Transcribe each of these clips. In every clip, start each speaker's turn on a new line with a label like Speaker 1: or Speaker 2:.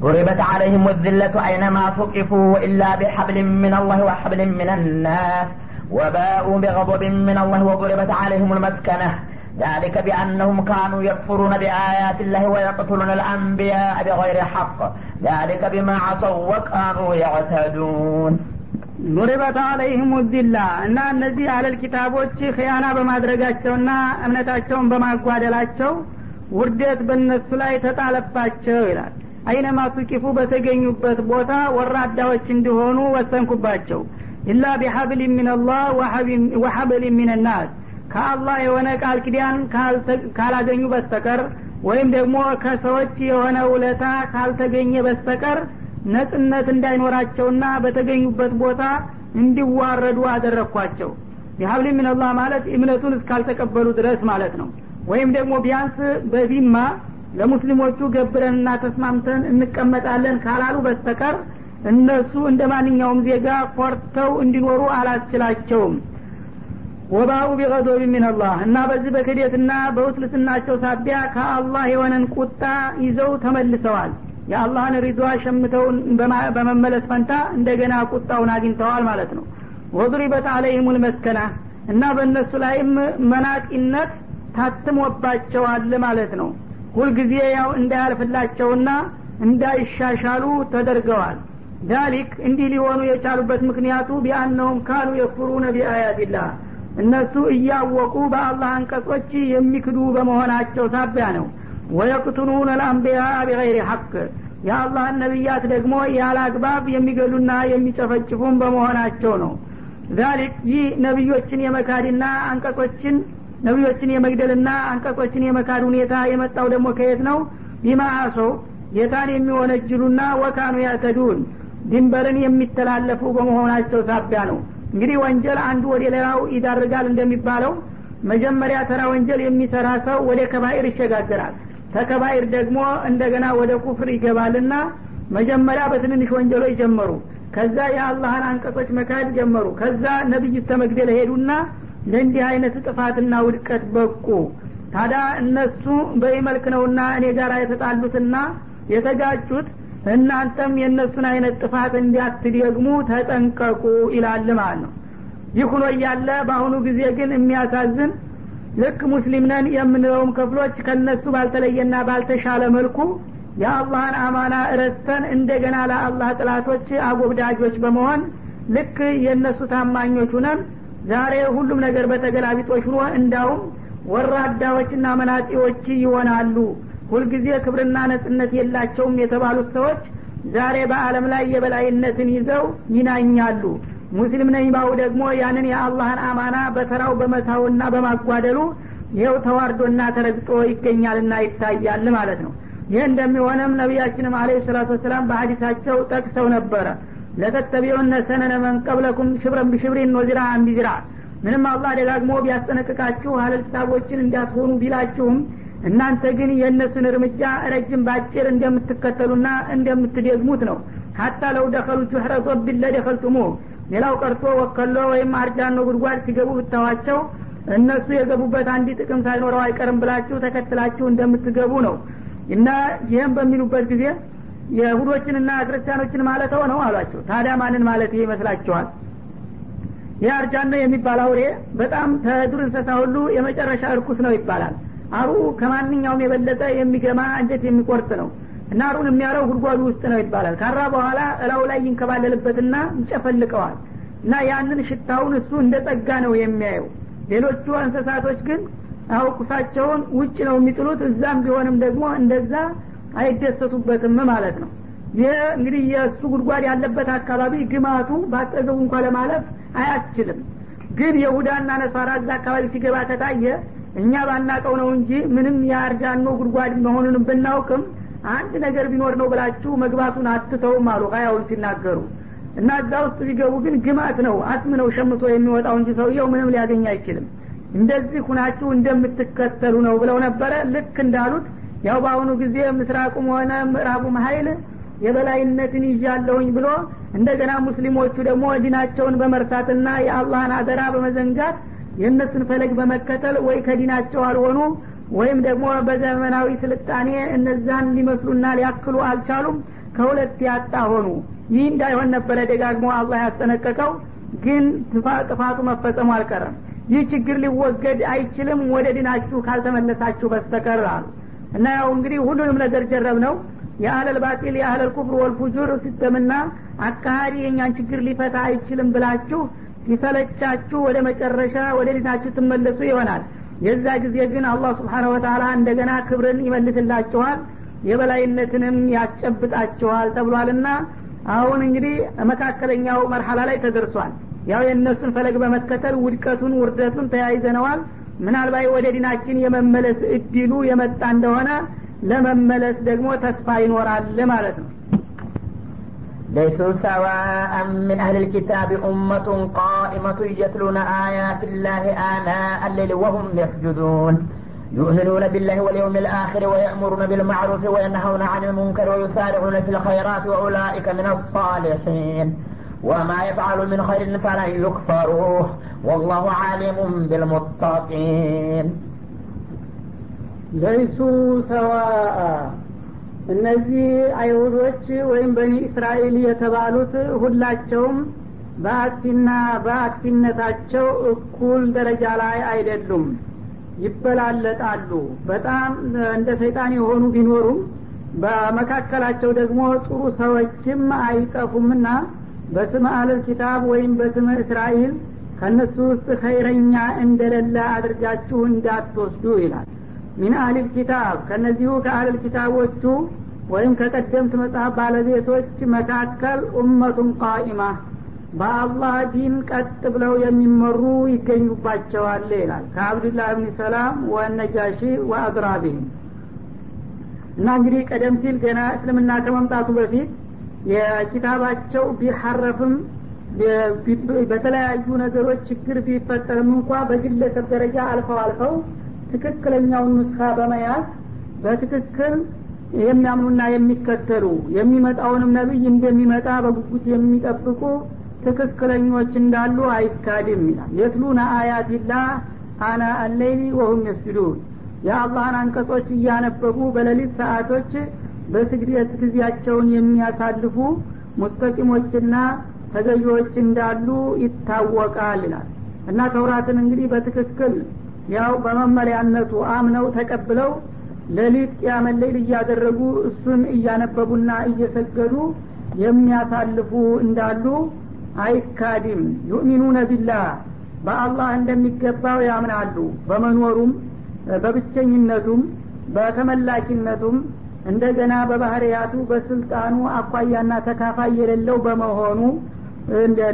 Speaker 1: ضربت عليهم الذلة أينما ثقفوا إلا بحبل من الله وحبل من الناس وباءوا بغضب من الله وضربت عليهم المسكنة. ذلك بأنهم كانوا يكفرون بآيات الله ويقتلون الأنبياء بغير حق. ذلك بما عصوا وكانوا يعتدون.
Speaker 2: ضربت عليهم الذلة. الذላ እና እነዚህ አለል ኪታቦች ክያና በማድረጋቸውና እምነታቸውን በማጓደላቸው ውርደት በእነሱ ላይ ተጣለባቸው ይላል አይነማ ቱቂፉ በተገኙበት ቦታ ወራዳዎች እንዲሆኑ ወሰንኩባቸው። إلا بحبل من الله وحبل من الناس ከአላህ የሆነ ቃል ኪዳን ካላገኙ በስተቀር ወይም ደግሞ ከሰዎች የሆነ ውለታ ካልተገኘ በስተቀር ነጻነት እንዳይኖራቸውና በተገኙበት ቦታ እንዲዋረዱ አደረግኳቸው ቢሀብል ሚንላህ ማለት እምነቱን እስካልተቀበሉ ድረስ ማለት ነው። ወይም ደግሞ ቢያንስ በዚማ ለሙስሊሞቹ ገብረንና ተስማምተን እንቀመጣለን ካላሉ በስተቀር እነሱ እንደ ማንኛውም ዜጋ ኮርተው እንዲኖሩ አላስችላቸውም። ወባኡ ቢቀዶብ ሚንላህ እና በዚህ በክደትና በውስልስናቸው ሳቢያ ከአላህ የሆነን ቁጣ ይዘው ተመልሰዋል። የአላህን ሪዷ ሸምተውን በመመለስ ፈንታ እንደገና ቁጣውን አግኝተዋል ማለት ነው። ወድሪበት አለይህም ልመስከና እና በእነሱ ላይም መናጢነት ታትሞባቸዋል ማለት ነው ሁልጊዜ ያው እንዳያልፍላቸውና እንዳይሻሻሉ ተደርገዋል። ዳሊክ እንዲህ ሊሆኑ የቻሉበት ምክንያቱ ቢአነሁም ካኑ የክፍሩነ ቢአያትላህ እነሱ እያወቁ በአላህ አንቀጾች የሚክዱ በመሆናቸው ሳቢያ ነው። ወየቅትሉነ ልአንቢያ ቢገይሪ ሐቅ የአላህን ነቢያት ደግሞ ያለ አግባብ የሚገሉና የሚጨፈጭፉም በመሆናቸው ነው። ዛሊክ ይህ ነቢዮችን የመካድና አንቀጾችን ነቢዮችን የመግደልና አንቀጾችን የመካድ ሁኔታ የመጣው ደግሞ ከየት ነው? ቢማአሰው ጌታን የሚወነጅሉና ወካኑ ያተዱን ድንበርን የሚተላለፉ በመሆናቸው ሳቢያ ነው። እንግዲህ ወንጀል አንዱ ወደ ሌላው ይዳርጋል እንደሚባለው መጀመሪያ ተራ ወንጀል የሚሰራ ሰው ወደ ከባይር ይሸጋገራል። ተከባይር ደግሞ እንደገና ወደ ኩፍር ይገባልና መጀመሪያ በትንንሽ ወንጀሎች ጀመሩ። ከዛ የአላህን አንቀጾች መካድ ጀመሩ። ከዛ ነቢይ ተመግደል ሄዱና ለእንዲህ አይነት ጥፋትና ውድቀት በቁ። ታዲያ እነሱ በዚህ መልክ ነውና እኔ ጋር የተጣሉትና የተጋጩት እናንተም የእነሱን አይነት ጥፋት እንዲያትደግሙ ተጠንቀቁ ይላል ማለት ነው። ይህ ሁኖ እያለ በአሁኑ ጊዜ ግን የሚያሳዝን ልክ ሙስሊም ነን የምንለውም ክፍሎች ከነሱ ባልተለየና ባልተሻለ መልኩ የአላህን አማና እረስተን እንደገና ለአላህ ጥላቶች አጎብዳጆች በመሆን ልክ የእነሱ ታማኞች ሁነን ዛሬ ሁሉም ነገር በተገላቢጦች ሁኖ እንዳውም ወራዳዎችና መናጢዎች ይሆናሉ። ሁልጊዜ ክብርና ነጽነት የላቸውም የተባሉት ሰዎች ዛሬ በአለም ላይ የበላይነትን ይዘው ይናኛሉ። ሙስሊም ነኝ ባው ደግሞ ያንን የአላህን አማና በተራው በመታውና በማጓደሉ ይኸው ተዋርዶና ተረግጦ ይገኛልና ይታያል ማለት ነው። ይህ እንደሚሆንም ነቢያችንም አለ ሰላቱ ወሰላም በሀዲሳቸው ጠቅሰው ነበረ ለተተቢዑነ ሰነነ መንቀብለኩም ሽብረን ቢሽብሪን ወዚራ አንቢዚራ ምንም አላህ ደጋግሞ ቢያስጠነቅቃችሁ አለል ኪታቦችን እንዳትሆኑ ቢላችሁም እናንተ ግን የእነሱን እርምጃ ረጅም ባጭር እንደምትከተሉና እንደምትደግሙት ነው። ሀታ ለው ደኸሉ ጁሕረ ጦቢን ለደኸልቱሙ። ሌላው ቀርቶ ወከሎ ወይም አርጃኖ ጉድጓድ ሲገቡ ብታዋቸው እነሱ የገቡበት አንድ ጥቅም ሳይኖረው አይቀርም ብላችሁ ተከትላችሁ እንደምትገቡ ነው። እና ይህም በሚሉበት ጊዜ የሁዶችንና ክርስቲያኖችን ማለት ነው አሏቸው። ታዲያ ማንን ማለት ይመስላችኋል? ይህ አርጃኖ የሚባል አውሬ በጣም ከዱር እንስሳ ሁሉ የመጨረሻ እርኩስ ነው ይባላል። አሩ ከማንኛውም የበለጠ የሚገማ እንጨት የሚቆርጥ ነው እና አሩን የሚያረው ጉድጓዱ ውስጥ ነው ይባላል። ካራ በኋላ እላው ላይ ይንከባለልበትና ይጨፈልቀዋል እና ያንን ሽታውን እሱ እንደ ጸጋ ነው የሚያየው። ሌሎቹ እንስሳቶች ግን አውቁሳቸውን ውጭ ነው የሚጥሉት። እዛም ቢሆንም ደግሞ እንደዛ አይደሰቱበትም ማለት ነው። ይህ እንግዲህ የእሱ ጉድጓድ ያለበት አካባቢ ግማቱ ባጠገቡ እንኳ ለማለፍ አያስችልም። ግን የሁዳና ነሳራ እዛ አካባቢ ሲገባ ከታየ እኛ ባናቀው ነው እንጂ ምንም የአርጃኖ ጉድጓድ መሆኑን ብናውቅም አንድ ነገር ቢኖር ነው ብላችሁ መግባቱን አትተውም አሉ ሀያውን ሲናገሩ። እና እዛ ውስጥ ቢገቡ ግን ግማት ነው አስም ነው ሸምቶ የሚወጣው እንጂ ሰውየው ምንም ሊያገኝ አይችልም። እንደዚህ ሁናችሁ እንደምትከተሉ ነው ብለው ነበረ። ልክ እንዳሉት ያው በአሁኑ ጊዜ ምስራቁም ሆነ ምዕራቡም ሀይል የበላይነትን ይዣለሁኝ ብሎ እንደገና ሙስሊሞቹ ደግሞ ዲናቸውን በመርሳትና የአላህን አደራ በመዘንጋት የእነሱን ፈለግ በመከተል ወይ ከዲናቸው አልሆኑ ወይም ደግሞ በዘመናዊ ስልጣኔ እነዛን ሊመስሉና ሊያክሉ አልቻሉም ከሁለት ያጣ ሆኑ። ይህ እንዳይሆን ነበረ ደጋግሞ አላህ ያስጠነቀቀው ግን ጥፋቱ መፈጸሙ አልቀረም። ይህ ችግር ሊወገድ አይችልም ወደ ዲናችሁ ካልተመለሳችሁ በስተቀር አሉ እና ያው እንግዲህ ሁሉንም ነገር ጀረብ ነው የአህለል ባጢል የአህለል ኩፍር ወልፉጁር ሲስተምና አካሃዲ የእኛን ችግር ሊፈታ አይችልም ብላችሁ ሲሰለቻችሁ ወደ መጨረሻ ወደ ዲናችሁ ትመለሱ ይሆናል። የዛ ጊዜ ግን አላህ ስብሓነሁ ወተላ እንደገና ክብርን ይመልስላችኋል የበላይነትንም ያስጨብጣችኋል ተብሏልና አሁን እንግዲህ መካከለኛው መርሐላ ላይ ተደርሷል። ያው የእነሱን ፈለግ በመከተል ውድቀቱን ውርደቱን ተያይዘነዋል ምናልባት ወደ ዲናችን የመመለስ እድሉ የመጣ እንደሆነ ለመመለስ ደግሞ ተስፋ ይኖራል ማለት ነው
Speaker 1: ليسوا سواء من أهل الكتاب أمة قائمة يتلون آيات الله آناء الليل وهم يسجدون يؤمنون بالله واليوم الآخر ويأمرون بالمعروف وينهون عن المنكر ويسارعون في الخيرات وأولئك من الصالحين وما يفعل من خير فلن يكفروه والله عالم بالمتقين
Speaker 2: ለይሱ ሰዋአ እነዚህ አይሁዶች ወይም በኒ እስራኤል የተባሉት ሁላቸውም በአክቲና በአክቲነታቸው እኩል ደረጃ ላይ አይደሉም ይበላለጣሉ በጣም እንደ ሰይጣን የሆኑ ቢኖሩም በመካከላቸው ደግሞ ጥሩ ሰዎችም አይጠፉምና በስመ አለል ኪታብ ወይም በስመ እስራኤል ከእነሱ ውስጥ ኸይረኛ እንደሌለ አድርጋችሁ እንዳትወስዱ ይላል። ሚን አህሊል ኪታብ ከእነዚሁ ከአህልል ኪታቦቹ ወይም ከቀደምት መጽሐፍ ባለቤቶች መካከል ኡመቱን ቃኢማ በአላህ ዲን ቀጥ ብለው የሚመሩ ይገኙባቸዋል ይላል። ከአብዱላህ ብን ሰላም ወነጃሺ ወአድራቢህም እና እንግዲህ ቀደም ሲል ገና እስልምና ከመምጣቱ በፊት የኪታባቸው ቢሐረፍም በተለያዩ ነገሮች ችግር ቢፈጠርም እንኳ በግለሰብ ደረጃ አልፈው አልፈው ትክክለኛውን ኑስኻ በመያዝ በትክክል የሚያምኑና የሚከተሉ የሚመጣውንም ነቢይ እንደሚመጣ በጉጉት የሚጠብቁ ትክክለኞች እንዳሉ አይካድም ይላል። የትሉነ አያቲላህ አና አለይሊ ወሁም የስጁዱን። የአላህን አንቀጾች እያነበቡ በሌሊት ሰዓቶች በስግደት ጊዜያቸውን የሚያሳልፉ ሙስተቂሞችና ተገዢዎች እንዳሉ ይታወቃል ይላል። እና ተውራትን እንግዲህ በትክክል ያው በመመሪያነቱ አምነው ተቀብለው ሌሊት ቅያመ ሌይል እያደረጉ እሱን እያነበቡና እየሰገዱ የሚያሳልፉ እንዳሉ አይካድም። ዩእሚኑነ ቢላህ በአላህ እንደሚገባው ያምናሉ። በመኖሩም በብቸኝነቱም በተመላኪነቱም እንደገና በባህርያቱ በስልጣኑ አኳያና ተካፋይ የሌለው በመሆኑ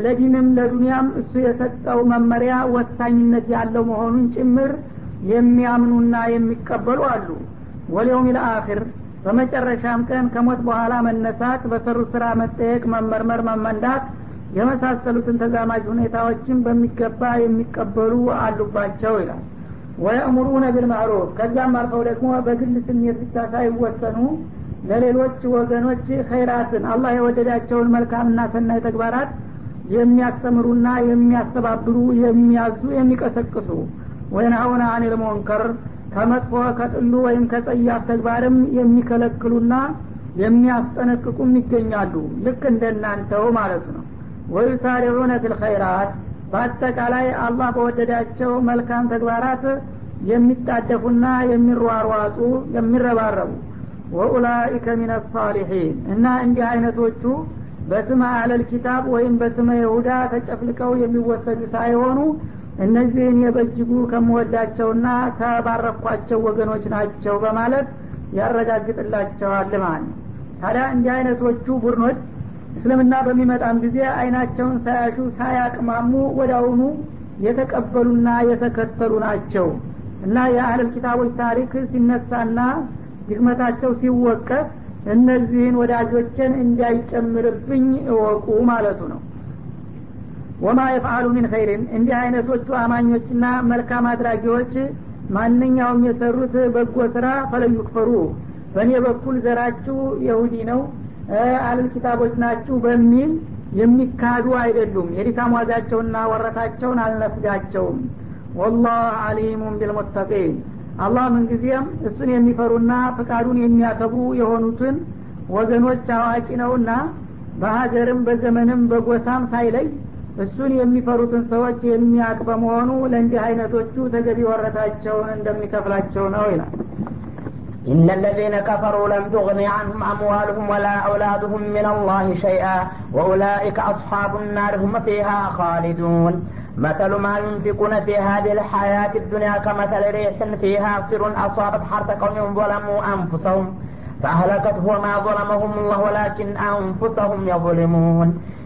Speaker 2: ለዲንም ለዱንያም እሱ የሰጠው መመሪያ ወሳኝነት ያለው መሆኑን ጭምር የሚያምኑና የሚቀበሉ አሉ። ወሊውም ልአክር በመጨረሻም ቀን ከሞት በኋላ መነሳት በሰሩ ስራ መጠየቅ መመርመር መመንዳት የመሳሰሉትን ተዛማጅ ሁኔታዎችን በሚገባ የሚቀበሉ አሉባቸው ይላል ወየእሙሩነ ቢልማዕሩፍ። ከዚያም አልፈው ደግሞ በግል ስሜት ብቻ ሳይወሰኑ ለሌሎች ወገኖች ኸይራትን አላህ የወደዳቸውን መልካምና ሰናይ ተግባራት የሚያስተምሩና የሚያስተባብሩ የሚያዙ የሚቀሰቅሱ። ወይንሀውነ አኒል ሙንከር ከመጥፎ ከጥሉ ወይም ከጸያፍ ተግባርም የሚከለክሉና የሚያስጠነቅቁም ይገኛሉ። ልክ እንደናንተው ማለት ነው። ወዩሳሪዑነ ፊልኸይራት በአጠቃላይ አላህ በወደዳቸው መልካም ተግባራት የሚጣደፉና የሚሯሯጡ የሚረባረቡ። ወኡላኢከ ሚን አሳሊሒን እና እንዲህ አይነቶቹ በስመ አለል ኪታብ ወይም በስመ ይሁዳ ተጨፍልቀው የሚወሰዱ ሳይሆኑ እነዚህን የበጅጉ ከምወዳቸውና ከባረኳቸው ወገኖች ናቸው በማለት ያረጋግጥላቸዋል ማለት ነው። ታዲያ እንዲህ አይነቶቹ ቡድኖች እስልምና በሚመጣም ጊዜ አይናቸውን ሳያሹ ሳያቅማሙ ወዳውኑ የተቀበሉና የተከተሉ ናቸው። እና የአህለል ኪታቦች ታሪክ ሲነሳና ድክመታቸው ሲወቀስ እነዚህን ወዳጆችን እንዳይጨምርብኝ እወቁ ማለቱ ነው። ወማ የፍአሉ ሚን ኸይርን እንዲህ አይነቶቹ አማኞችና መልካም አድራጊዎች ማንኛውም የሰሩት በጎ ስራ ፈለን ዩክፈሩ በእኔ በኩል ዘራችሁ የሁዲ ነው አለል ኪታቦች ናችሁ በሚል የሚካዱ አይደሉም። የድካም ዋጋቸውና ወረታቸውን አልነፍጋቸውም። ወላህ አሊሙን ቢልሙተቂን። አላህ ምንጊዜም እሱን የሚፈሩና ፍቃዱን የሚያከብሩ የሆኑትን ወገኖች አዋቂ ነውና በሀገርም በዘመንም በጎሳም ሳይለይ እሱን የሚፈሩትን ሰዎች የሚያቅ በመሆኑ ለእንዲህ አይነቶቹ ተገቢ ወረታቸውን እንደሚከፍላቸው ነው ይላል
Speaker 1: إن الذين كفروا لم تغن عنهم أموالهم ولا أولادهم من الله شيئا وأولئك أصحاب النار هم فيها خالدون. مثل ما ينفقون في هذه الحياة الدنيا كمثل ريح فيها صر أصابت حرث قوم ظلموا أنفسهم فأهلكته وما ظلمهم الله ولكن أنفسهم يظلمون.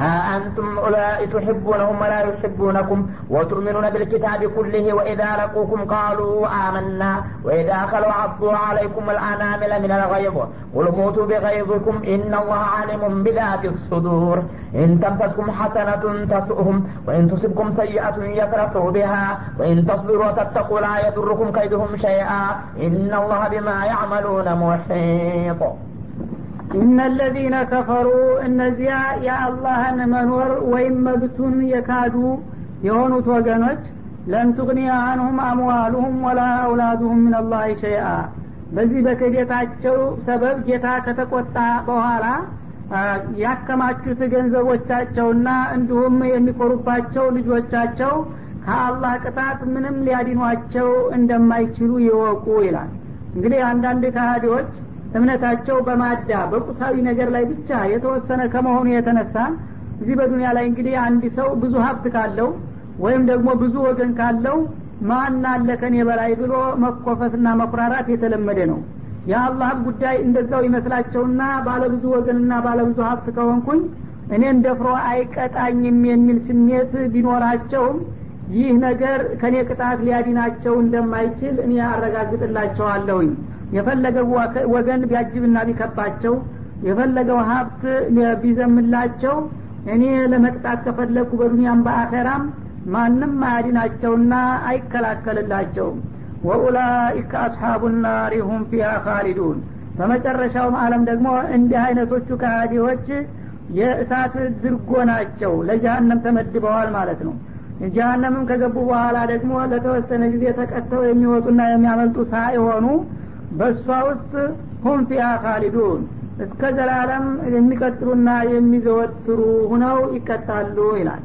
Speaker 1: ها أنتم أولئك تحبونهم ولا يحبونكم وتؤمنون بالكتاب كله وإذا لقوكم قالوا آمنا وإذا خلوا عضوا عليكم الأنامل من الغيظ قل موتوا بغيظكم إن الله عليم بذات الصدور إن تمسسكم حسنة تسؤهم وإن تصبكم سيئة يفرحوا بها وإن تصبروا وتتقوا لا يضركم كيدهم شيئا إن الله بما يعملون محيط
Speaker 2: ኢነ ለዚነ ከፈሩ እነዚያ የአላህን መኖር ወይም መብቱን የካዱ የሆኑት ወገኖች ለን አንሁም አምዋሉሁም ወላ አውላዱሁም ምን አላህ ሸይአ በዚህ በክህደታቸው ሰበብ ጌታ ከተቆጣ በኋላ ያከማቹት ገንዘቦቻቸውና እንዲሁም የሚኮሩባቸው ልጆቻቸው ከአላህ ቅጣት ምንም ሊያዲኗቸው እንደማይችሉ ይወቁ ይላል። እንግዲህ አንዳንድ ካህዲዎች እምነታቸው በማዳ በቁሳዊ ነገር ላይ ብቻ የተወሰነ ከመሆኑ የተነሳ እዚህ በዱንያ ላይ እንግዲህ አንድ ሰው ብዙ ሀብት ካለው ወይም ደግሞ ብዙ ወገን ካለው ማን አለ ከኔ በላይ ብሎ መኮፈስና መኩራራት የተለመደ ነው። የአላህ ጉዳይ እንደዛው ይመስላቸውና ባለብዙ ወገንና ባለብዙ ሀብት ከሆንኩኝ እኔን ደፍሮ አይቀጣኝም የሚል ስሜት ቢኖራቸውም ይህ ነገር ከኔ ቅጣት ሊያዲናቸው እንደማይችል እኔ አረጋግጥላቸዋለሁኝ የፈለገው ወገን ቢያጅብና ቢከባቸው የፈለገው ሀብት ቢዘምላቸው እኔ ለመቅጣት ከፈለግኩ በዱንያም በአኸራም ማንም አያድናቸውና አይከላከልላቸውም። ወኡላኢከ አስሓቡ ናሪ ሁም ፊሃ ካሊዱን በመጨረሻውም አለም ደግሞ እንዲህ አይነቶቹ ከሃዲዎች የእሳት ድርጎ ናቸው። ለጀሀነም ተመድበዋል ማለት ነው። ጀሀነምም ከገቡ በኋላ ደግሞ ለተወሰነ ጊዜ ተቀተው የሚወጡና የሚያመልጡ ሳይሆኑ በእሷ ውስጥ ሁም ፊሃ ካሊዱን እስከ ዘላለም የሚቀጥሉና የሚዘወትሩ ሁነው ይቀጣሉ ይላል።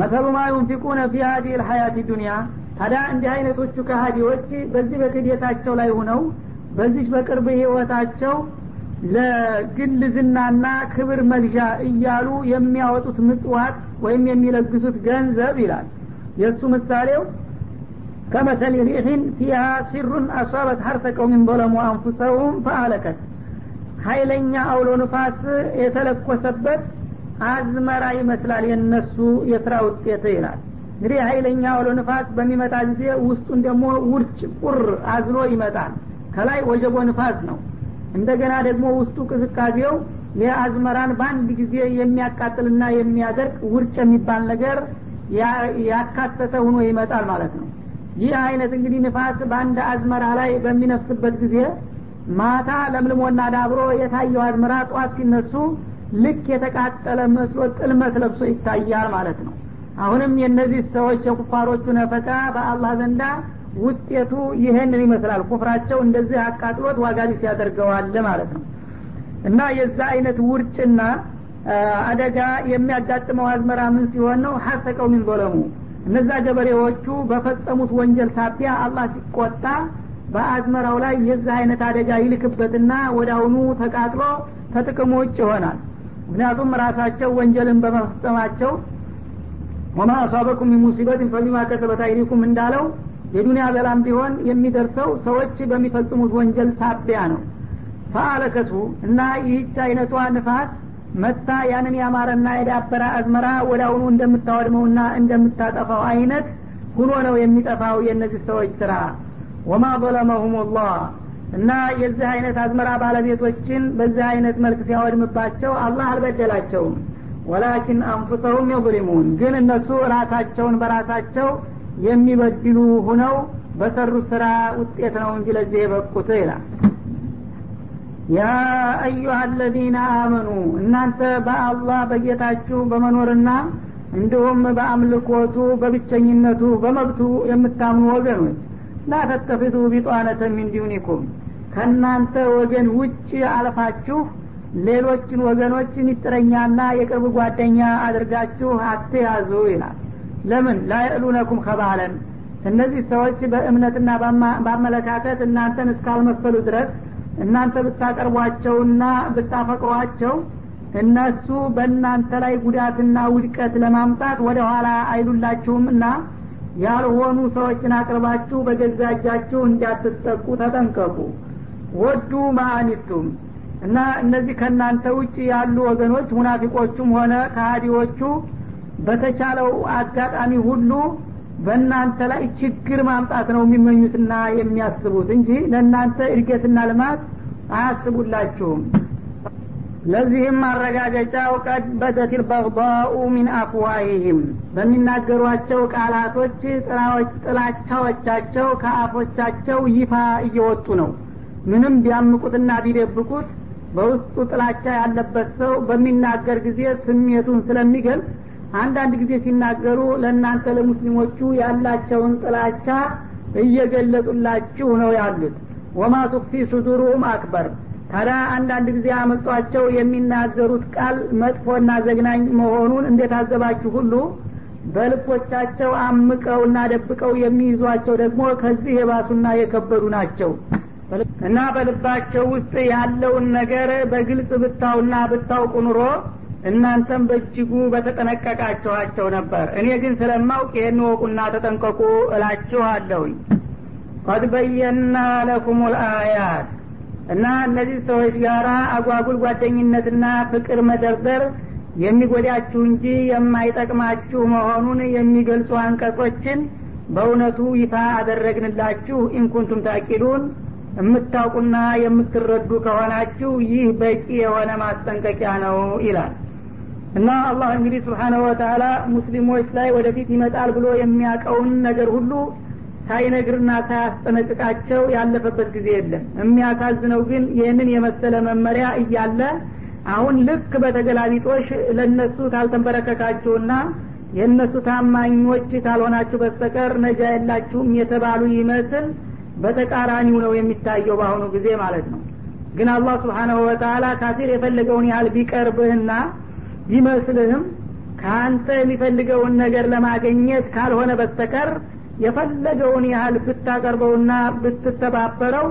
Speaker 2: መሰሉ ማ ዩንፊቁነ ፊ ሀዲህ ልሀያት ዱኒያ ታዲያ እንዲህ አይነቶቹ ከሀዲዎች በዚህ በክዴታቸው ላይ ሁነው በዚህ በቅርብ ህይወታቸው ለግል ዝናና ክብር መግዣ እያሉ የሚያወጡት ምጽዋት ወይም የሚለግሱት ገንዘብ ይላል። የእሱ ምሳሌው ከመሰል ሪሕን ፊሃ ሲሩን አሷበት ሀርተ ቀውሚን ظለሙ አንፉሰሁም ፈአለከት ሀይለኛ አውሎ ንፋስ የተለኮሰበት አዝመራ ይመስላል የነሱ የስራ ውጤት ይላል። እንግዲህ ሀይለኛ አውሎ ንፋስ በሚመጣ ጊዜ ውስጡን ደግሞ ውርጭ ቁር አዝሎ ይመጣል። ከላይ ወጀቦ ንፋስ ነው። እንደገና ደግሞ ውስጡ ቅዝቃዜው የአዝመራን በአንድ ጊዜ የሚያቃጥልና የሚያደርቅ ውርጭ የሚባል ነገር ያካተተ ሁኖ ይመጣል ማለት ነው ይህ አይነት እንግዲህ ንፋስ በአንድ አዝመራ ላይ በሚነፍስበት ጊዜ ማታ ለምልሞና ዳብሮ የታየው አዝመራ ጠዋት ሲነሱ ልክ የተቃጠለ መስሎ ጥልመት ለብሶ ይታያል ማለት ነው። አሁንም የእነዚህ ሰዎች የኩፋሮቹ ነፈቃ በአላህ ዘንዳ ውጤቱ ይህንን ይመስላል። ኩፍራቸው እንደዚህ አቃጥሎት ዋጋ ቢስ ያደርገዋል ማለት ነው። እና የዛ አይነት ውርጭና አደጋ የሚያጋጥመው አዝመራ ምን ሲሆን ነው? ሀሰቀው ዞለሙ እነዛ ገበሬዎቹ በፈጸሙት ወንጀል ሳቢያ አላህ ሲቆጣ በአዝመራው ላይ የዚህ አይነት አደጋ ይልክበትና ወደ አሁኑ ተቃጥሎ ተጥቅሙ ውጭ ይሆናል። ምክንያቱም ራሳቸው ወንጀልን በመፈጸማቸው ወማ አሷበኩም ሙሲበትን ፈቢማ ከሰበት አይዲኩም እንዳለው የዱንያ በላም ቢሆን የሚደርሰው ሰዎች በሚፈጽሙት ወንጀል ሳቢያ ነው። ፈአለከቱ እና ይህች አይነቷ ንፋስ መታ ያንን ያማረና የዳበረ አዝመራ ወደ አሁኑ እንደምታወድመውና እንደምታጠፋው አይነት ሁኖ ነው የሚጠፋው የእነዚህ ሰዎች ስራ። ወማ ظለመሁም ላህ እና የዚህ አይነት አዝመራ ባለቤቶችን በዚህ አይነት መልክ ሲያወድምባቸው አላህ አልበደላቸውም። ወላኪን አንፉሰሁም የظሊሙን ግን እነሱ ራሳቸውን በራሳቸው የሚበድሉ ሁነው በሰሩ ስራ ውጤት ነው እንጂ ለዚህ የበቁት ይላል ያ አዩሃ አለዚነ አመኑ እናንተ በአላህ በጌታችሁ በመኖርና እንዲሁም በአምልኮቱ በብቸኝነቱ በመብቱ የምታምኑ ወገኖች ላ ተተፊዱ ቢጧነተ ሚን ዲኒኩም ከእናንተ ወገን ውጭ አልፋችሁ ሌሎችን ወገኖች ሚስጥረኛና የቅርብ ጓደኛ አድርጋችሁ አትያዙ ይላል። ለምን? ላየእሉነኩም ከባለን። እነዚህ ሰዎች በእምነትና በአመለካከት እናንተን እስካልመሰሉ ድረስ እናንተ ብታቀርቧቸውና ብታፈቅሯቸው እነሱ በእናንተ ላይ ጉዳትና ውድቀት ለማምጣት ወደ ኋላ አይሉላችሁም እና ያልሆኑ ሰዎችን አቅርባችሁ በገዛ እጃችሁ እንዳትጠቁ ተጠንቀቁ። ወዱ ማአኒቱም እና እነዚህ ከእናንተ ውጭ ያሉ ወገኖች ሙናፊቆቹም ሆነ ከሃዲዎቹ በተቻለው አጋጣሚ ሁሉ በእናንተ ላይ ችግር ማምጣት ነው የሚመኙትና የሚያስቡት እንጂ ለእናንተ እድገትና ልማት አያስቡላችሁም። ለዚህም ማረጋገጫው ቀድ በደት ልበግባኡ ሚን አፍዋሂህም። በሚናገሯቸው ቃላቶች ጥላቻዎቻቸው ከአፎቻቸው ይፋ እየወጡ ነው። ምንም ቢያምቁትና ቢደብቁት በውስጡ ጥላቻ ያለበት ሰው በሚናገር ጊዜ ስሜቱን ስለሚገልጽ አንዳንድ ጊዜ ሲናገሩ ለእናንተ ለሙስሊሞቹ ያላቸውን ጥላቻ እየገለጡላችሁ ነው ያሉት። ወማ ቱክፊ ሱዱሩሁም አክበር። ታዲያ አንዳንድ ጊዜ አመጧቸው የሚናገሩት ቃል መጥፎና ዘግናኝ መሆኑን እንደታዘባችሁ ሁሉ? በልቦቻቸው አምቀውና ደብቀው የሚይዟቸው ደግሞ ከዚህ የባሱና የከበዱ ናቸው። እና በልባቸው ውስጥ ያለውን ነገር በግልጽ ብታውና ብታውቁ ኑሮ እናንተም በእጅጉ በተጠነቀቃችኋቸው ነበር። እኔ ግን ስለማውቅ ይህን ወቁና ተጠንቀቁ እላችኋለሁኝ። ቀድ በየና ለኩም ልአያት እና እነዚህ ሰዎች ጋራ አጓጉል ጓደኝነትና ፍቅር መደርደር የሚጎዳችሁ እንጂ የማይጠቅማችሁ መሆኑን የሚገልጹ አንቀጾችን በእውነቱ ይፋ አደረግንላችሁ። ኢንኩንቱም ታቂሉን የምታውቁና የምትረዱ ከሆናችሁ ይህ በቂ የሆነ ማስጠንቀቂያ ነው ይላል እና አላህ እንግዲህ ስብሓነሁ ወተላ ሙስሊሞች ላይ ወደፊት ይመጣል ብሎ የሚያውቀውን ነገር ሁሉ ሳይነግርና ሳያስጠነቅቃቸው ያለፈበት ጊዜ የለም። የሚያሳዝነው ግን ይህንን የመሰለ መመሪያ እያለ አሁን ልክ በተገላቢጦሽ ለእነሱ ታልተንበረከካችሁና የእነሱ ታማኞች ታልሆናችሁ በስተቀር ነጃ የላችሁም የተባሉ ይመስል በተቃራኒው ነው የሚታየው በአሁኑ ጊዜ ማለት ነው። ግን አላህ ስብሓናሁ ወተላ ካፊር የፈለገውን ያህል ቢቀርብህና ቢመስልህም ከአንተ የሚፈልገውን ነገር ለማገኘት ካልሆነ በስተቀር የፈለገውን ያህል ብታቀርበውና ብትተባበረው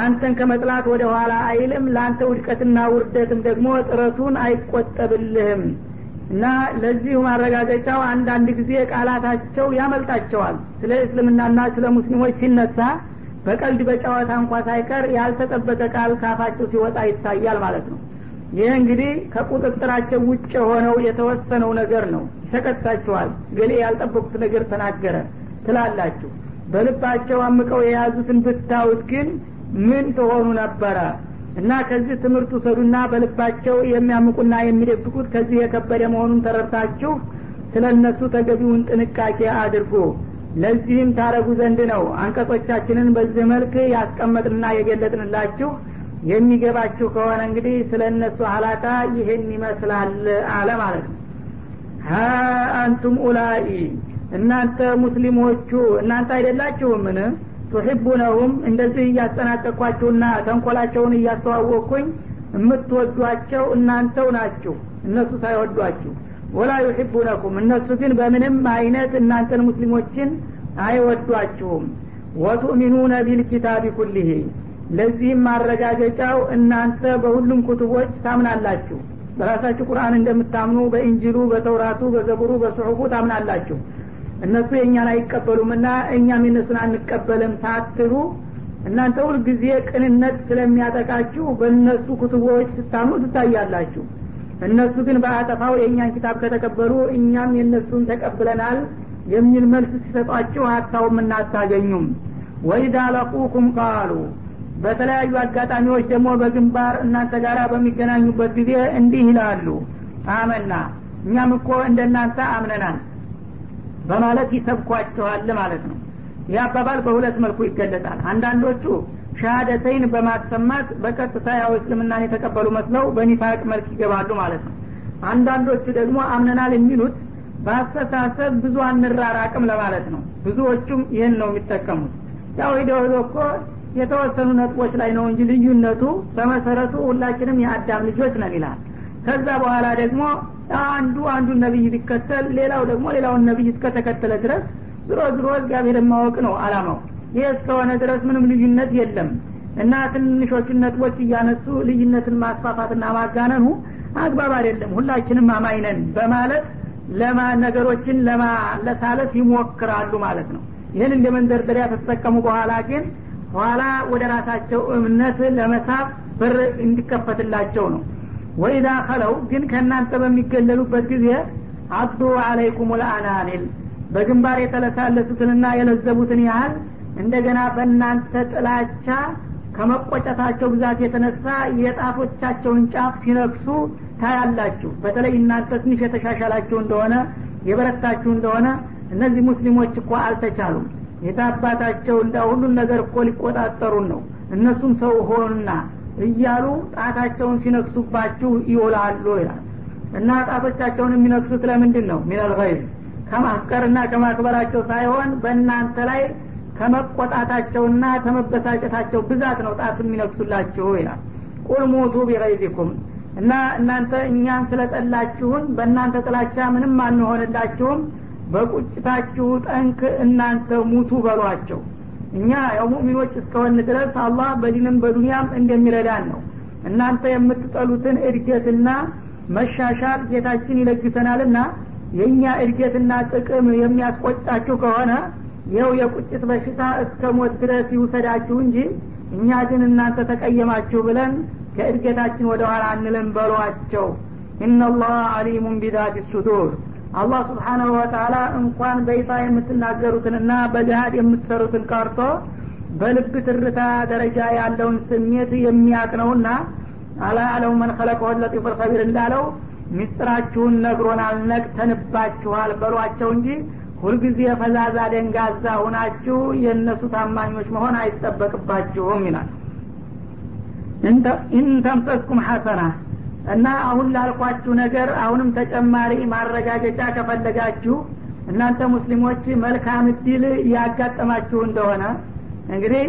Speaker 2: አንተን ከመጥላት ወደ ኋላ አይልም ለአንተ ውድቀትና ውርደትም ደግሞ ጥረቱን አይቆጠብልህም። እና ለዚሁ ማረጋገጫው አንዳንድ ጊዜ ቃላታቸው ያመልጣቸዋል። ስለ እስልምናና ስለ ሙስሊሞች ሲነሳ በቀልድ በጨዋታ እንኳ ሳይቀር ያልተጠበቀ ቃል ካፋቸው ሲወጣ ይታያል ማለት ነው ይህ እንግዲህ ከቁጥጥራቸው ውጭ የሆነው የተወሰነው ነገር ነው። ይሰቀጣችኋል ገሌ ያልጠበቁት ነገር ተናገረ ትላላችሁ። በልባቸው አምቀው የያዙትን ብታዩት ግን ምን ተሆኑ ነበረ? እና ከዚህ ትምህርት ውሰዱና በልባቸው የሚያምቁና የሚደብቁት ከዚህ የከበደ መሆኑን ተረድታችሁ ስለ እነሱ ተገቢውን ጥንቃቄ አድርጉ። ለዚህም ታረጉ ዘንድ ነው አንቀጾቻችንን በዚህ መልክ ያስቀመጥንና የገለጥንላችሁ የሚገባችሁ ከሆነ እንግዲህ ስለ እነሱ ሀላታ ይህን ይመስላል አለ ማለት ነው። ሀ አንቱም ኡላኢ እናንተ ሙስሊሞቹ እናንተ አይደላችሁምን? ቱሒቡነሁም እንደዚህ እያስጠናቀቅኳችሁና ተንኮላቸውን እያስተዋወቅኩኝ የምትወዷቸው እናንተው ናችሁ እነሱ ሳይወዷችሁ። ወላ ዩሒቡነኩም እነሱ ግን በምንም አይነት እናንተን ሙስሊሞችን አይወዷችሁም። ወቱእሚኑነ ቢልኪታቢ ኩሊህ ለዚህም ማረጋገጫው እናንተ በሁሉም ኩቱቦች ታምናላችሁ። በራሳችሁ ቁርአን እንደምታምኑ በእንጅሉ በተውራቱ በዘቡሩ በጽሑፉ ታምናላችሁ። እነሱ የእኛን አይቀበሉምና እኛም የነሱን አንቀበልም ሳትሉ እናንተ ሁልጊዜ ቅንነት ስለሚያጠቃችሁ በእነሱ ኩቱቦች ስታምኑ ትታያላችሁ። እነሱ ግን በአጠፋው የእኛን ኪታብ ከተቀበሉ እኛም የእነሱን ተቀብለናል የሚል መልስ ሲሰጧችሁ አታውም እናታገኙም ወይዳ ለቁኩም ቃሉ በተለያዩ አጋጣሚዎች ደግሞ በግንባር እናንተ ጋር በሚገናኙበት ጊዜ እንዲህ ይላሉ። አመና እኛም እኮ እንደናንተ አምነናል በማለት ይሰብኳችኋል ማለት ነው። ይህ አባባል በሁለት መልኩ ይገለጣል። አንዳንዶቹ ሻሃደተይን በማሰማት በቀጥታ ያው እስልምናን የተቀበሉ መስለው በኒፋቅ መልክ ይገባሉ ማለት ነው። አንዳንዶቹ ደግሞ አምነናል የሚሉት በአስተሳሰብ ብዙ አንራራቅም ለማለት ነው። ብዙዎቹም ይህን ነው የሚጠቀሙት። ያው ሂደ ሂዶ እኮ የተወሰኑ ነጥቦች ላይ ነው እንጂ ልዩነቱ በመሰረቱ ሁላችንም የአዳም ልጆች ነን ይላል። ከዛ በኋላ ደግሞ አንዱ አንዱን ነቢይ ቢከተል ሌላው ደግሞ ሌላውን ነቢይ እስከተከተለ ድረስ ዝሮ ዝሮ እግዚአብሔርን ማወቅ ነው አላማው ይህ እስከሆነ ድረስ ምንም ልዩነት የለም። እና ትንሾቹን ነጥቦች እያነሱ ልዩነትን ማስፋፋትና ማጋነኑ አግባብ አይደለም ሁላችንም አማይነን በማለት ለማ ነገሮችን ለማለሳለስ ይሞክራሉ ማለት ነው። ይህን እንደ መንደርደሪያ ተጠቀሙ በኋላ ግን ኋላ ወደ ራሳቸው እምነት ለመሳብ በር እንዲከፈትላቸው ነው። ወኢዛ ከለው ግን ከእናንተ በሚገለሉበት ጊዜ አዱ አለይኩም ልአናኒል በግንባር የተለሳለሱትንና የለዘቡትን ያህል እንደገና በእናንተ ጥላቻ ከመቆጨታቸው ብዛት የተነሳ የጣቶቻቸውን ጫፍ ሲነክሱ ታያላችሁ። በተለይ እናንተ ትንሽ የተሻሻላችሁ እንደሆነ የበረታችሁ እንደሆነ እነዚህ ሙስሊሞች እኮ አልተቻሉም የታባታቸው እንዳ ሁሉን ነገር እኮ ሊቆጣጠሩን ነው። እነሱም ሰው ሆኑና እያሉ ጣታቸውን ሲነክሱባችሁ ይውላሉ ይላል። እና ጣቶቻቸውን የሚነክሱት ለምንድን ነው? ሚነል ገይብ። ከማፍቀርና ከማክበራቸው ሳይሆን በእናንተ ላይ ከመቆጣታቸውና ከመበሳጨታቸው ብዛት ነው ጣት የሚነክሱላችሁ ይላል። ቁል ሙቱ ቢገይዚኩም። እና እናንተ እኛን ስለጠላችሁን በእናንተ ጥላቻ ምንም አንሆንላችሁም በቁጭታችሁ ጠንክ እናንተ ሙቱ በሏቸው። እኛ ያው ሙእሚኖች እስከሆን ድረስ አላህ በዲንም በዱንያም እንደሚረዳን ነው። እናንተ የምትጠሉትን እድገትና መሻሻል ጌታችን ይለግሰናልና የእኛ እድገትና ጥቅም የሚያስቆጫችሁ ከሆነ ይኸው የቁጭት በሽታ እስከ ሞት ድረስ ይውሰዳችሁ እንጂ እኛ ግን እናንተ ተቀየማችሁ ብለን ከእድገታችን ወደ ኋላ አንልም በሏቸው። ኢነላህ አሊሙን ቢዛት ሱዱር አላህ ስብሓናሁ ወተላ እንኳን በይፋ የምትናገሩትንና በግሃድ የምትሰሩትን ቀርቶ በልብ ትርታ ደረጃ ያለውን ስሜት የሚያቅ ነውና አላ አለው መን ከለቀሁ ለጢፍ ልከቢር እንዳለው ሚስጥራችሁን ነግሮናል ነቅተንባችኋል በሏቸው እንጂ ሁልጊዜ ፈዛዛ ደንጋዛ ሁናችሁ የእነሱ ታማኞች መሆን አይጠበቅባችሁም ይላል። ኢንተምሰስኩም ሐሰና እና አሁን ላልኳችሁ ነገር አሁንም ተጨማሪ ማረጋገጫ ከፈለጋችሁ እናንተ ሙስሊሞች መልካም እድል ያጋጠማችሁ እንደሆነ እንግዲህ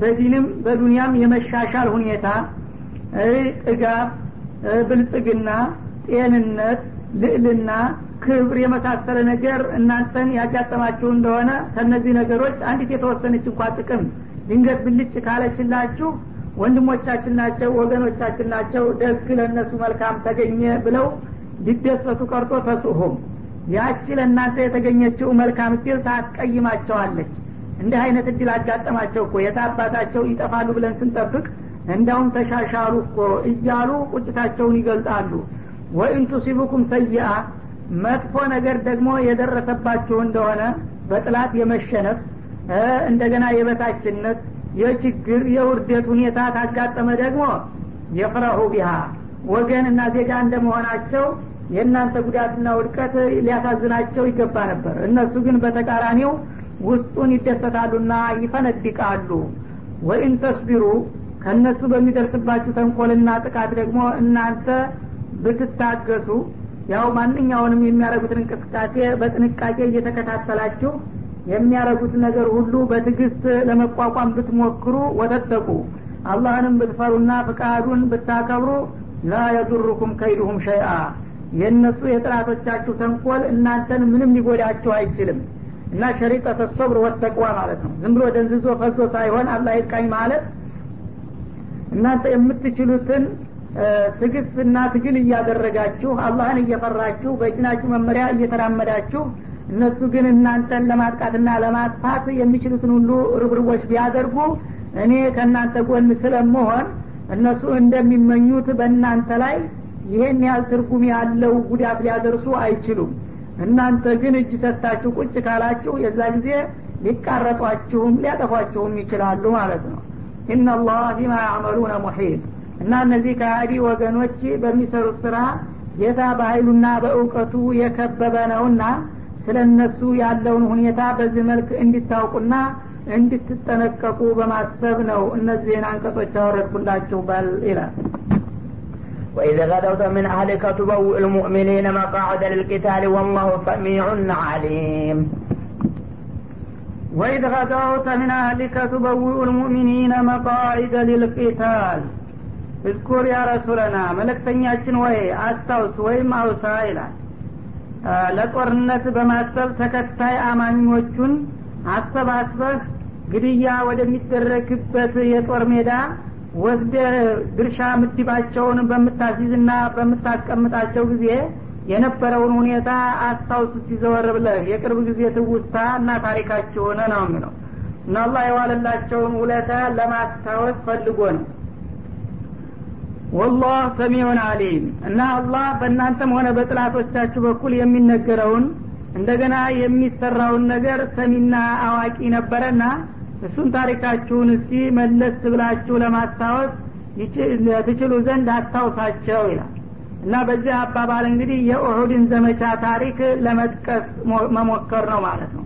Speaker 2: በዲንም በዱንያም የመሻሻል ሁኔታ ጥጋብ ብልጽግና ጤንነት ልዕልና ክብር የመሳሰለ ነገር እናንተን ያጋጠማችሁ እንደሆነ ከነዚህ ነገሮች አንዲት የተወሰነች እንኳ ጥቅም ድንገት ብልጭ ካለችላችሁ ወንድሞቻችን ናቸው ወገኖቻችን ናቸው ደግ ለእነሱ መልካም ተገኘ ብለው ሊደሰቱ ቀርቶ ተስሁም ያቺ ለእናንተ የተገኘችው መልካም እድል ታስቀይማቸዋለች። እንዲህ አይነት እድል አጋጠማቸው እኮ። የታባታቸው ይጠፋሉ ብለን ስንጠብቅ እንዳውም ተሻሻሉ እኮ እያሉ ቁጭታቸውን ይገልጣሉ። ወኢን ሰይአ መጥፎ ነገር ደግሞ የደረሰባችሁ እንደሆነ በጥላት የመሸነፍ እንደገና የበታችነት የችግር የውርደት ሁኔታ ታጋጠመ ደግሞ የፍረሁ ቢሃ እና ዜጋ እንደመሆናቸው የእናንተ ጉዳትና ውድቀት ሊያሳዝናቸው ይገባ ነበር። እነሱ ግን በተቃራኒው ውስጡን ይደሰታሉና ይፈነድቃሉ። ወኢን ተስቢሩ ከእነሱ በሚደርስባችሁ ተንኮልና ጥቃት ደግሞ እናንተ ብትታገሱ ያው ማንኛውንም የሚያደረጉትን እንቅስቃሴ በጥንቃቄ እየተከታተላችሁ የሚያረጉት ነገር ሁሉ በትዕግስት ለመቋቋም ብትሞክሩ ወተተቁ አላህንም ብትፈሩና ፍቃዱን ብታከብሩ ላ የዱሩኩም ከይዱሁም ሸይአ። የእነሱ የጥላቶቻችሁ ተንኮል እናንተን ምንም ሊጎዳችሁ አይችልም። እና ሸሪጠተ ሶብር ወተቅዋ ማለት ነው። ዝም ብሎ ደንዝዞ ፈዞ ሳይሆን አላህ ይርቃኝ ማለት እናንተ የምትችሉትን ትግስትና ትግል እያደረጋችሁ አላህን እየፈራችሁ በእጅናችሁ መመሪያ እየተራመዳችሁ እነሱ ግን እናንተን ለማጥቃትና ለማጥፋት የሚችሉትን ሁሉ ርብርቦች ቢያደርጉ እኔ ከእናንተ ጎን ስለመሆን እነሱ እንደሚመኙት በእናንተ ላይ ይሄን ያህል ትርጉም ያለው ጉዳት ሊያደርሱ አይችሉም። እናንተ ግን እጅ ሰጥታችሁ ቁጭ ካላችሁ የዛ ጊዜ ሊቃረጧችሁም ሊያጠፏችሁም ይችላሉ ማለት ነው። ኢናላህ ቢማ ያዕመሉነ ሙሒጥ እና እነዚህ ከሃዲ ወገኖች በሚሰሩት ስራ ጌታ በኃይሉና በእውቀቱ የከበበ ነውና ስለ እነሱ ያለውን ሁኔታ በዚህ መልክ እንዲታውቁና እንድትጠነቀቁ በማሰብ ነው እነዚህን አንቀጾች ያወረድኩላችሁ በል ይላል
Speaker 1: وإذ غدوت من أهلك تبوئ المؤمنين مقاعد للقتال والله سميع عليم
Speaker 2: وإذ غدوت من أهلك تبوئ المؤمنين مقاعد للقتال እዝኩር ያ ረሱለና መለክተኛችን ወይ አስታውስ ወይም አውሳ ይላል ለጦርነት በማሰብ ተከታይ አማኞቹን አሰባስበህ ግድያ ወደሚደረግበት የጦር ሜዳ ወስደ ድርሻ ምድባቸውን በምታሲዝና በምታስቀምጣቸው ጊዜ የነበረውን ሁኔታ አስታውስ ሲዘወር ብለህ የቅርብ ጊዜ ትውስታ እና ታሪካችሁን ነው የሚለው። እና አላህ የዋለላቸውን ውለታ ለማስታወስ ፈልጎ ነው ወላህ ሰሚዑን አሊም እና አላህ በእናንተም ሆነ በጥላቶቻችሁ በኩል የሚነገረውን እንደገና የሚሰራውን ነገር ሰሚና አዋቂ ነበረና እሱን ታሪካችሁን እስቲ መለስ ብላችሁ ለማስታወስ ትችሉ ዘንድ አስታውሳቸው ይላል። እና በዚህ አባባል እንግዲህ የኡሁድን ዘመቻ ታሪክ ለመጥቀስ መሞከር ነው ማለት ነው።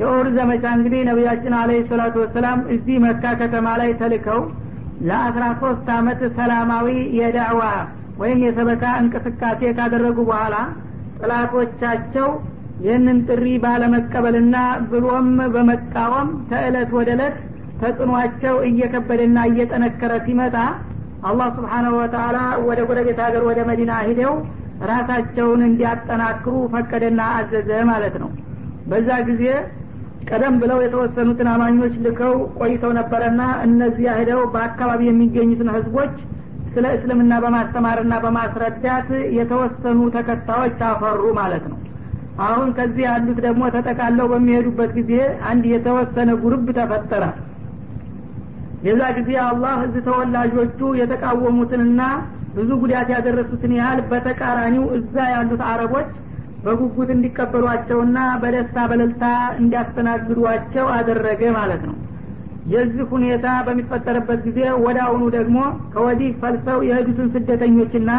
Speaker 2: የኡሁድ ዘመቻ እንግዲህ ነቢያችን አለ ሰላቱ ወሰላም እዚህ መካ ከተማ ላይ ተልከው ለአስራ ሶስት አመት ሰላማዊ የዳዕዋ ወይም የሰበካ እንቅስቃሴ ካደረጉ በኋላ ጥላቶቻቸው ይህንን ጥሪ ባለመቀበልና ብሎም በመቃወም ከእለት ወደ እለት ተጽዕኗቸው እየከበደና እየጠነከረ ሲመጣ አላህ ስብሓናሁ ወተላ ወደ ጎረቤት ሀገር ወደ መዲና ሂደው ራሳቸውን እንዲያጠናክሩ ፈቀደና አዘዘ ማለት ነው። በዛ ጊዜ ቀደም ብለው የተወሰኑትን አማኞች ልከው ቆይተው ነበረና እነዚያ ሂደው በአካባቢ የሚገኙትን ህዝቦች ስለ እስልምና በማስተማርና በማስረዳት የተወሰኑ ተከታዮች አፈሩ ማለት ነው። አሁን ከዚህ ያሉት ደግሞ ተጠቃለው በሚሄዱበት ጊዜ አንድ የተወሰነ ጉርብ ተፈጠረ። የዛ ጊዜ አላህ እዚህ ተወላጆቹ የተቃወሙትንና ብዙ ጉዳት ያደረሱትን ያህል በተቃራኒው እዛ ያሉት አረቦች በጉጉት እንዲቀበሏቸውና በደስታ በለልታ እንዲያስተናግዷቸው አደረገ ማለት ነው። የዚህ ሁኔታ በሚፈጠርበት ጊዜ ወደ አሁኑ ደግሞ ከወዲህ ፈልሰው የሄዱትን ስደተኞችና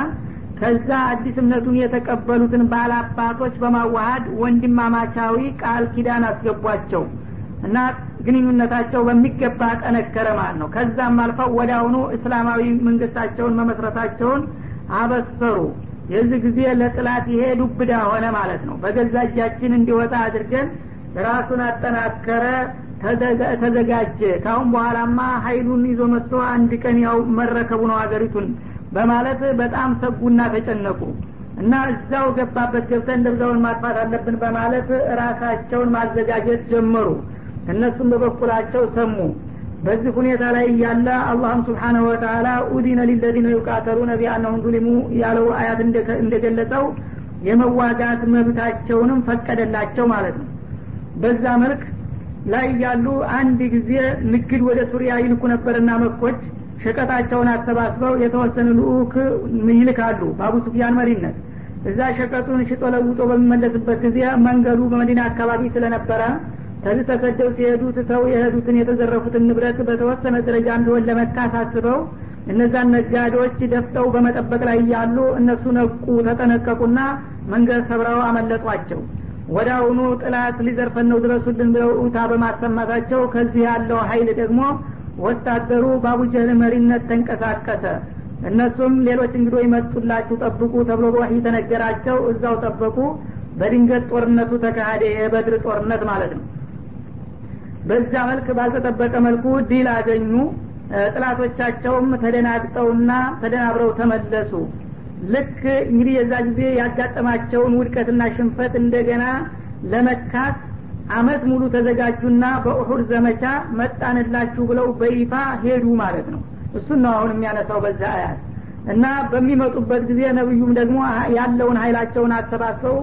Speaker 2: ከዛ አዲስ እምነቱን የተቀበሉትን ባላባቶች በማዋሃድ ወንድማማቻዊ ቃል ኪዳን አስገቧቸው እና ግንኙነታቸው በሚገባ ጠነከረ ማለት ነው። ከዛም አልፈው ወደ አሁኑ እስላማዊ መንግስታቸውን መመስረታቸውን አበሰሩ የዚህ ጊዜ ለጥላት ይሄ ዱብዳ ሆነ ማለት ነው። በገዛ እጃችን እንዲወጣ አድርገን ራሱን አጠናከረ ተዘጋጀ። ካሁን በኋላማ ሀይሉን ይዞ መጥቶ አንድ ቀን ያው መረከቡ ነው ሀገሪቱን በማለት በጣም ሰጉና ተጨነቁ እና እዛው ገባበት ገብተን ደብዛውን ማጥፋት አለብን በማለት ራሳቸውን ማዘጋጀት ጀመሩ። እነሱም በበኩላቸው ሰሙ በዚህ ሁኔታ ላይ እያለ አላህም ስብሓናሁ ወተላ ኡዲነ ሊለዚነ ዩቃተሉነ ቢአነሁም ዙሊሙ ያለው አያት እንደገለጸው የመዋጋት መብታቸውንም ፈቀደላቸው ማለት ነው። በዛ መልክ ላይ ያሉ አንድ ጊዜ ንግድ ወደ ሱሪያ ይልኩ ነበርና መኮች ሸቀጣቸውን አሰባስበው የተወሰነ ልኡክ ይልካሉ በአቡ ሱፊያን መሪነት። እዛ ሸቀጡን ሽጦ ለውጦ በሚመለስበት ጊዜ መንገዱ በመዲና አካባቢ ስለነበረ ከዚህ ተሰደው ሲሄዱ ትተው የሄዱትን የተዘረፉትን ንብረት በተወሰነ ደረጃ እንዲሆን ለመካስ አስበው እነዛን ነጋዴዎች ደፍጠው በመጠበቅ ላይ ያሉ እነሱ ነቁ ተጠነቀቁና መንገድ ሰብረው አመለጧቸው። ወደ ጥላት ሊዘርፈን ነው ድረሱልን ብለው ኡታ በማሰማታቸው ከዚህ ያለው ሀይል ደግሞ ወታደሩ በአቡጀህል መሪነት ተንቀሳቀሰ። እነሱም ሌሎች እንግዶ ይመጡላችሁ ጠብቁ ተብሎ በወህይ ተነገራቸው። እዛው ጠበቁ። በድንገት ጦርነቱ ተካሄደ። የበድር ጦርነት ማለት ነው በዛ መልክ ባልተጠበቀ መልኩ ድል አገኙ። ጥላቶቻቸውም ተደናግጠውና ተደናብረው ተመለሱ። ልክ እንግዲህ የዛ ጊዜ ያጋጠማቸውን ውድቀትና ሽንፈት እንደገና ለመካት አመት ሙሉ ተዘጋጁና በኡሑድ ዘመቻ መጣንላችሁ ብለው በይፋ ሄዱ ማለት ነው። እሱን ነው አሁን የሚያነሳው በዛ አያት። እና በሚመጡበት ጊዜ ነብዩም ደግሞ ያለውን ሀይላቸውን አሰባስበው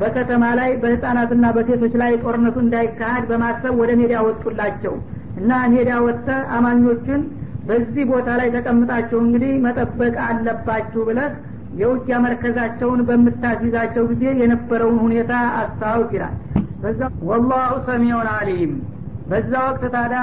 Speaker 2: በከተማ ላይ በህፃናትና በሴቶች ላይ ጦርነቱ እንዳይካሄድ በማሰብ ወደ ሜዳ ወጡላቸው እና ሜዳ ወጥተ አማኞቹን በዚህ ቦታ ላይ ተቀምጣቸው እንግዲህ መጠበቅ አለባችሁ ብለህ የውጊያ መርከዛቸውን በምታስይዛቸው ጊዜ የነበረውን ሁኔታ አስታውስ ይላል። ወላሁ ሰሚዑን አሊም በዛ ወቅት ታዲያ